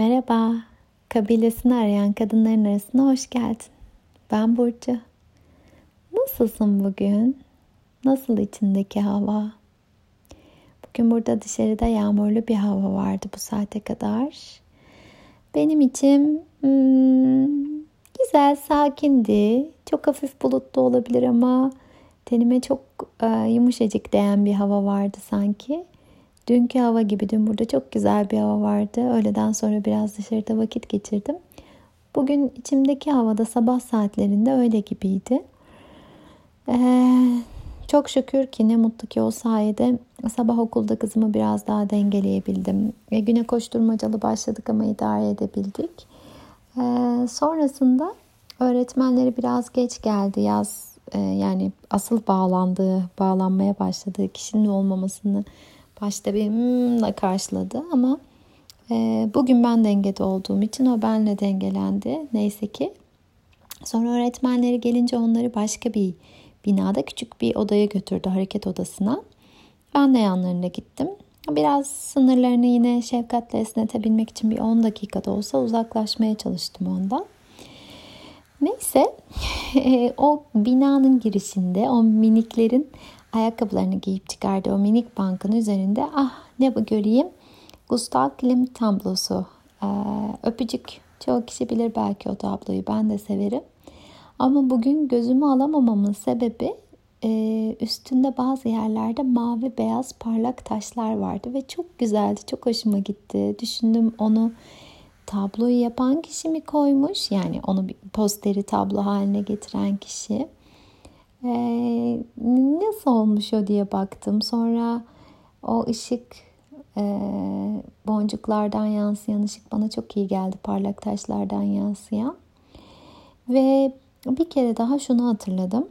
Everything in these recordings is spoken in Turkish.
Merhaba, kabilesini arayan kadınların arasına hoş geldin. Ben Burcu. Nasılsın bugün? Nasıl içindeki hava? Bugün burada dışarıda yağmurlu bir hava vardı bu saate kadar. Benim için hmm, güzel, sakindi. Çok hafif bulutlu olabilir ama tenime çok e, yumuşacık değen bir hava vardı sanki. Dünkü hava gibi dün burada çok güzel bir hava vardı. Öğleden sonra biraz dışarıda vakit geçirdim. Bugün içimdeki havada sabah saatlerinde öyle gibiydi. Ee, çok şükür ki ne mutlu ki o sayede sabah okulda kızımı biraz daha dengeleyebildim. Ve güne koşturmacalı başladık ama idare edebildik. Ee, sonrasında öğretmenleri biraz geç geldi yaz e, yani asıl bağlandığı, bağlanmaya başladığı kişinin olmamasını başta bir hm'la karşıladı ama e, bugün ben dengede olduğum için o benle dengelendi neyse ki. Sonra öğretmenleri gelince onları başka bir binada küçük bir odaya götürdü hareket odasına. Ben de yanlarına gittim. Biraz sınırlarını yine şefkatle esnetebilmek için bir 10 dakikada olsa uzaklaşmaya çalıştım ondan. Neyse o binanın girişinde o miniklerin ayakkabılarını giyip çıkardı. O minik bankın üzerinde ah ne bu göreyim? Gustav Klimt tablosu. Ee, öpücük. Çoğu kişi bilir belki o tabloyu. Ben de severim. Ama bugün gözümü alamamamın sebebi e, üstünde bazı yerlerde mavi beyaz parlak taşlar vardı ve çok güzeldi çok hoşuma gitti. Düşündüm onu tabloyu yapan kişi mi koymuş? Yani onu bir posteri tablo haline getiren kişi ee, nasıl olmuş o diye baktım. Sonra o ışık e, boncuklardan yansıyan ışık bana çok iyi geldi. Parlak taşlardan yansıyan. Ve bir kere daha şunu hatırladım.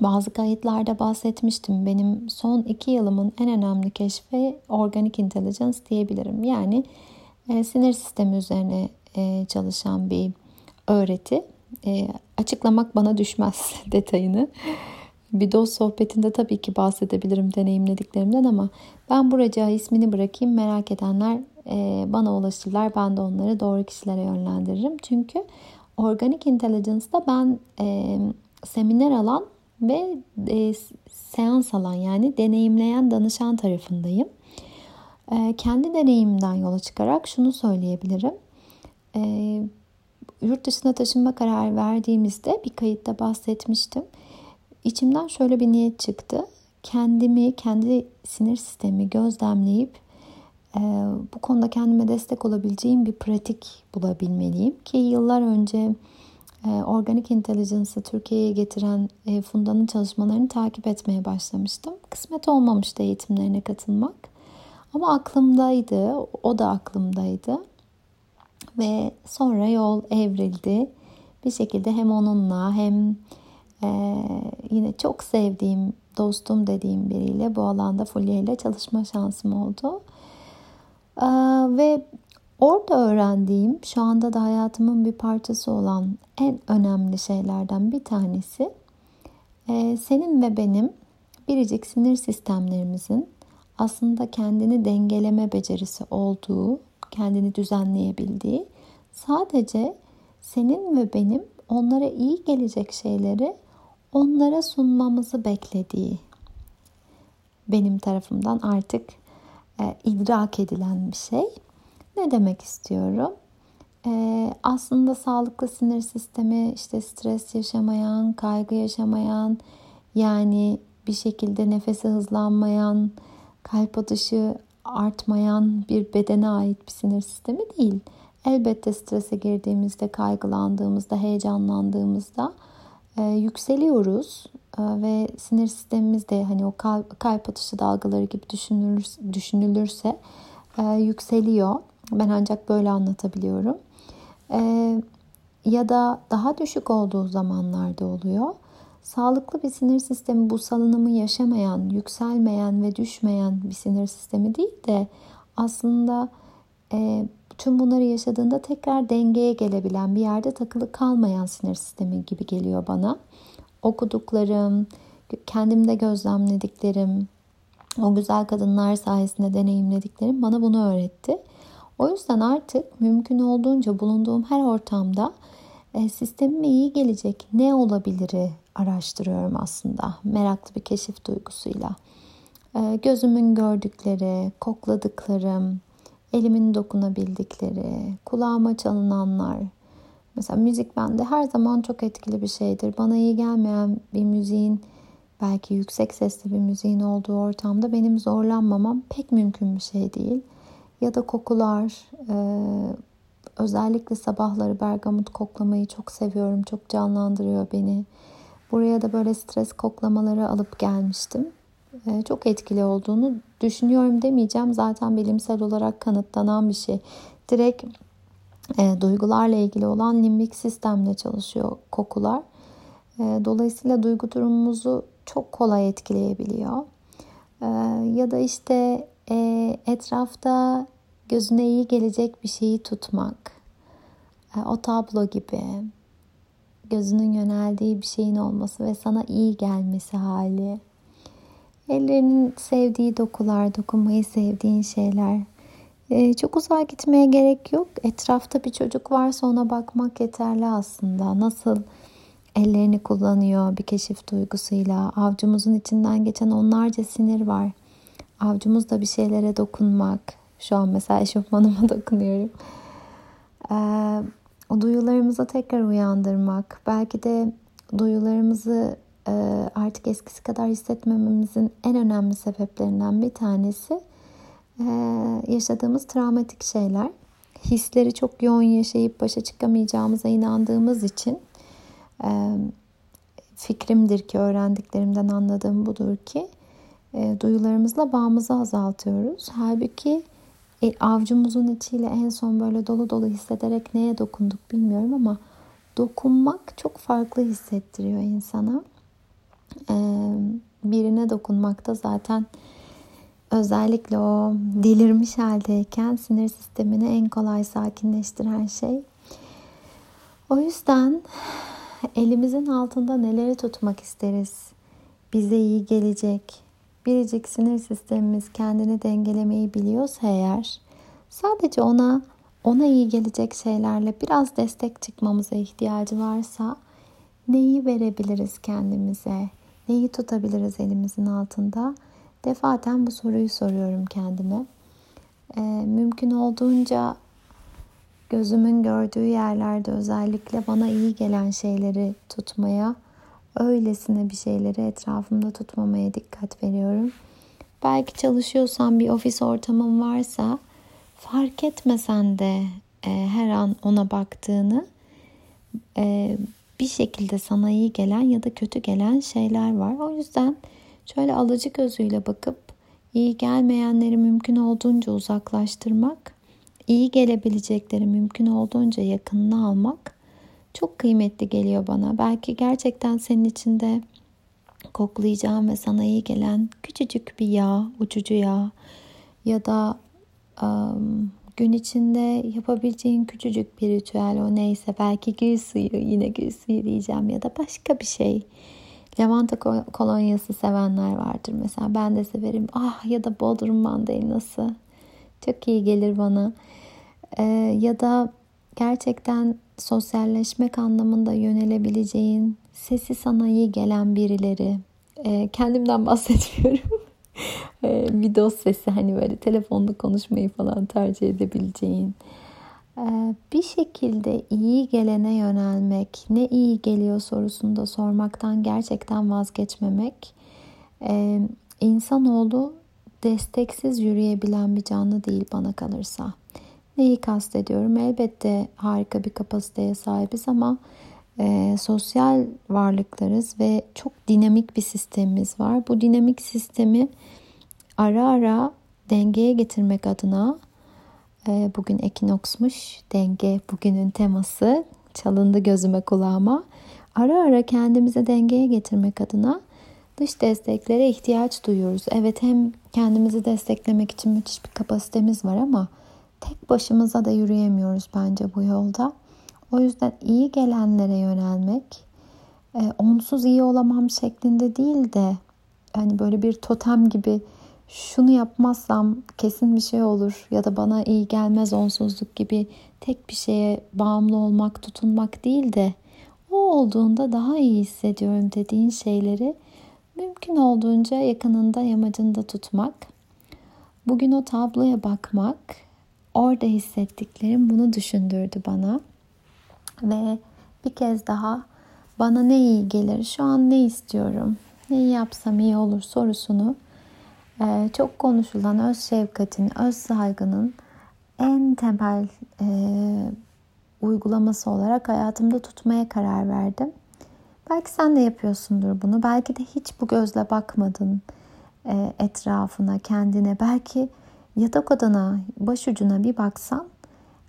Bazı kayıtlarda bahsetmiştim. Benim son iki yılımın en önemli keşfi organic intelligence diyebilirim. Yani e, sinir sistemi üzerine e, çalışan bir öğreti. E, açıklamak bana düşmez detayını. Bir dost sohbetinde tabii ki bahsedebilirim deneyimlediklerimden ama ben buraya ismini bırakayım. Merak edenler e, bana ulaşırlar. Ben de onları doğru kişilere yönlendiririm. Çünkü Organic Intelligence'da ben e, seminer alan ve e, seans alan yani deneyimleyen danışan tarafındayım. E, kendi deneyimimden yola çıkarak şunu söyleyebilirim. E, yurt dışına taşınma kararı verdiğimizde bir kayıtta bahsetmiştim. İçimden şöyle bir niyet çıktı. Kendimi, kendi sinir sistemi gözlemleyip e, bu konuda kendime destek olabileceğim bir pratik bulabilmeliyim. Ki yıllar önce e, Organic Intelligence'ı Türkiye'ye getiren e, Funda'nın çalışmalarını takip etmeye başlamıştım. Kısmet olmamıştı eğitimlerine katılmak. Ama aklımdaydı, o da aklımdaydı. Ve sonra yol evrildi. Bir şekilde hem onunla hem e, yine çok sevdiğim dostum dediğim biriyle bu alanda Fulya ile çalışma şansım oldu. E, ve orada öğrendiğim şu anda da hayatımın bir parçası olan en önemli şeylerden bir tanesi e, senin ve benim biricik sinir sistemlerimizin aslında kendini dengeleme becerisi olduğu kendini düzenleyebildiği, sadece senin ve benim onlara iyi gelecek şeyleri onlara sunmamızı beklediği benim tarafımdan artık e, idrak edilen bir şey. Ne demek istiyorum? E, aslında sağlıklı sinir sistemi işte stres yaşamayan, kaygı yaşamayan, yani bir şekilde nefesi hızlanmayan, kalp atışı artmayan bir bedene ait bir sinir sistemi değil. Elbette strese girdiğimizde, kaygılandığımızda, heyecanlandığımızda e, yükseliyoruz e, ve sinir sistemimiz de hani o kalp, kalp atışı dalgaları gibi düşünülür, düşünülürse e, yükseliyor. Ben ancak böyle anlatabiliyorum. E, ya da daha düşük olduğu zamanlarda oluyor. Sağlıklı bir sinir sistemi bu salınımı yaşamayan, yükselmeyen ve düşmeyen bir sinir sistemi değil de aslında e, tüm bunları yaşadığında tekrar dengeye gelebilen bir yerde takılı kalmayan sinir sistemi gibi geliyor bana. Okuduklarım, kendimde gözlemlediklerim, o güzel kadınlar sayesinde deneyimlediklerim bana bunu öğretti. O yüzden artık mümkün olduğunca bulunduğum her ortamda e, sistemime iyi gelecek ne olabiliri araştırıyorum aslında. Meraklı bir keşif duygusuyla. E, gözümün gördükleri, kokladıklarım, elimin dokunabildikleri, kulağıma çalınanlar. Mesela müzik bende her zaman çok etkili bir şeydir. Bana iyi gelmeyen bir müziğin belki yüksek sesli bir müziğin olduğu ortamda benim zorlanmamam pek mümkün bir şey değil. Ya da kokular, e, özellikle sabahları bergamot koklamayı çok seviyorum. Çok canlandırıyor beni. Buraya da böyle stres koklamaları alıp gelmiştim. E, çok etkili olduğunu düşünüyorum demeyeceğim. Zaten bilimsel olarak kanıtlanan bir şey. Direkt e, duygularla ilgili olan limbik sistemle çalışıyor kokular. E, dolayısıyla duygu durumumuzu çok kolay etkileyebiliyor. E, ya da işte e, etrafta gözüne iyi gelecek bir şeyi tutmak. E, o tablo gibi gözünün yöneldiği bir şeyin olması ve sana iyi gelmesi hali. Ellerinin sevdiği dokular, dokunmayı sevdiğin şeyler. Ee, çok uzağa gitmeye gerek yok. Etrafta bir çocuk varsa ona bakmak yeterli aslında. Nasıl ellerini kullanıyor bir keşif duygusuyla. Avcumuzun içinden geçen onlarca sinir var. Avcumuzda bir şeylere dokunmak. Şu an mesela eşofmanıma dokunuyorum. Ee, o duyularımızı tekrar uyandırmak. Belki de duyularımızı e, artık eskisi kadar hissetmememizin en önemli sebeplerinden bir tanesi e, yaşadığımız travmatik şeyler. Hisleri çok yoğun yaşayıp başa çıkamayacağımıza inandığımız için e, fikrimdir ki öğrendiklerimden anladığım budur ki duyularımızla bağımızı azaltıyoruz. Halbuki avcumuzun içiyle en son böyle dolu dolu hissederek neye dokunduk bilmiyorum ama dokunmak çok farklı hissettiriyor insana birine dokunmakta zaten özellikle o delirmiş haldeyken sinir sistemini en kolay sakinleştiren şey. O yüzden elimizin altında neleri tutmak isteriz? Bize iyi gelecek. Biricik sinir sistemimiz kendini dengelemeyi biliyorsa eğer sadece ona ona iyi gelecek şeylerle biraz destek çıkmamıza ihtiyacı varsa neyi verebiliriz kendimize? Neyi tutabiliriz elimizin altında? Defaten bu soruyu soruyorum kendime. Ee, mümkün olduğunca gözümün gördüğü yerlerde özellikle bana iyi gelen şeyleri tutmaya, öylesine bir şeyleri etrafımda tutmamaya dikkat veriyorum. Belki çalışıyorsan bir ofis ortamın varsa fark etmesen de e, her an ona baktığını e, bir şekilde sana iyi gelen ya da kötü gelen şeyler var. O yüzden şöyle alıcı gözüyle bakıp iyi gelmeyenleri mümkün olduğunca uzaklaştırmak, iyi gelebilecekleri mümkün olduğunca yakınına almak çok kıymetli geliyor bana. Belki gerçekten senin içinde koklayacağın ve sana iyi gelen küçücük bir yağ, uçucu yağ ya da um, gün içinde yapabileceğin küçücük bir ritüel o neyse belki gül suyu yine gül suyu diyeceğim ya da başka bir şey. Lavanta kolonyası sevenler vardır mesela ben de severim. Ah ya da Bodrum mandalinası çok iyi gelir bana. Ee, ya da gerçekten sosyalleşmek anlamında yönelebileceğin sesi sana iyi gelen birileri. Ee, kendimden bahsetmiyorum. bir dost sesi hani böyle telefonda konuşmayı falan tercih edebileceğin. Ee, bir şekilde iyi gelene yönelmek, ne iyi geliyor sorusunda sormaktan gerçekten vazgeçmemek. Ee, insanoğlu desteksiz yürüyebilen bir canlı değil bana kalırsa. Neyi kastediyorum? Elbette harika bir kapasiteye sahibiz ama e, sosyal varlıklarız ve çok dinamik bir sistemimiz var. Bu dinamik sistemi ara ara dengeye getirmek adına e, bugün ekinoksmuş denge bugünün teması çalındı gözüme kulağıma ara ara kendimize dengeye getirmek adına dış desteklere ihtiyaç duyuyoruz. Evet hem kendimizi desteklemek için müthiş bir kapasitemiz var ama tek başımıza da yürüyemiyoruz bence bu yolda. O yüzden iyi gelenlere yönelmek, e, onsuz iyi olamam şeklinde değil de hani böyle bir totem gibi şunu yapmazsam kesin bir şey olur ya da bana iyi gelmez onsuzluk gibi tek bir şeye bağımlı olmak, tutunmak değil de o olduğunda daha iyi hissediyorum dediğin şeyleri mümkün olduğunca yakınında yamacında tutmak. Bugün o tabloya bakmak, orada hissettiklerim bunu düşündürdü bana. Ve bir kez daha bana ne iyi gelir, şu an ne istiyorum, neyi yapsam iyi olur sorusunu e, çok konuşulan öz şefkatin, öz saygının en temel e, uygulaması olarak hayatımda tutmaya karar verdim. Belki sen de yapıyorsundur bunu. Belki de hiç bu gözle bakmadın e, etrafına, kendine. Belki yatak odana, başucuna bir baksan,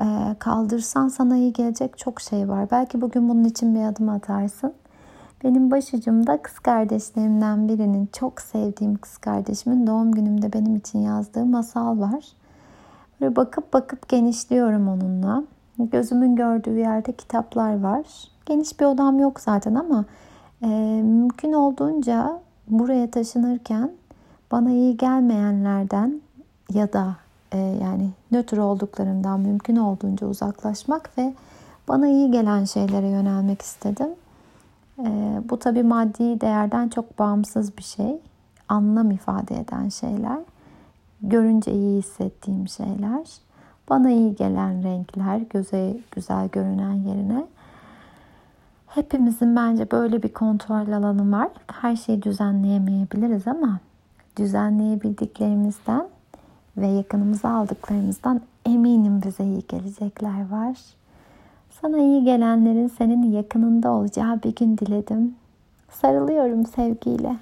e, kaldırsan sana iyi gelecek çok şey var. Belki bugün bunun için bir adım atarsın. Benim başucumda kız kardeşlerimden birinin çok sevdiğim kız kardeşimin doğum günümde benim için yazdığı masal var. Böyle bakıp bakıp genişliyorum onunla. Gözümün gördüğü yerde kitaplar var. Geniş bir odam yok zaten ama e, mümkün olduğunca buraya taşınırken bana iyi gelmeyenlerden ya da e, yani nötr olduklarından mümkün olduğunca uzaklaşmak ve bana iyi gelen şeylere yönelmek istedim. E, bu tabi maddi değerden çok bağımsız bir şey. Anlam ifade eden şeyler. Görünce iyi hissettiğim şeyler. Bana iyi gelen renkler, göze güzel görünen yerine. Hepimizin bence böyle bir kontrol alanı var. Her şeyi düzenleyemeyebiliriz ama düzenleyebildiklerimizden ve yakınımıza aldıklarımızdan eminim bize iyi gelecekler var. Sana iyi gelenlerin senin yakınında olacağı bir gün diledim. Sarılıyorum sevgiyle.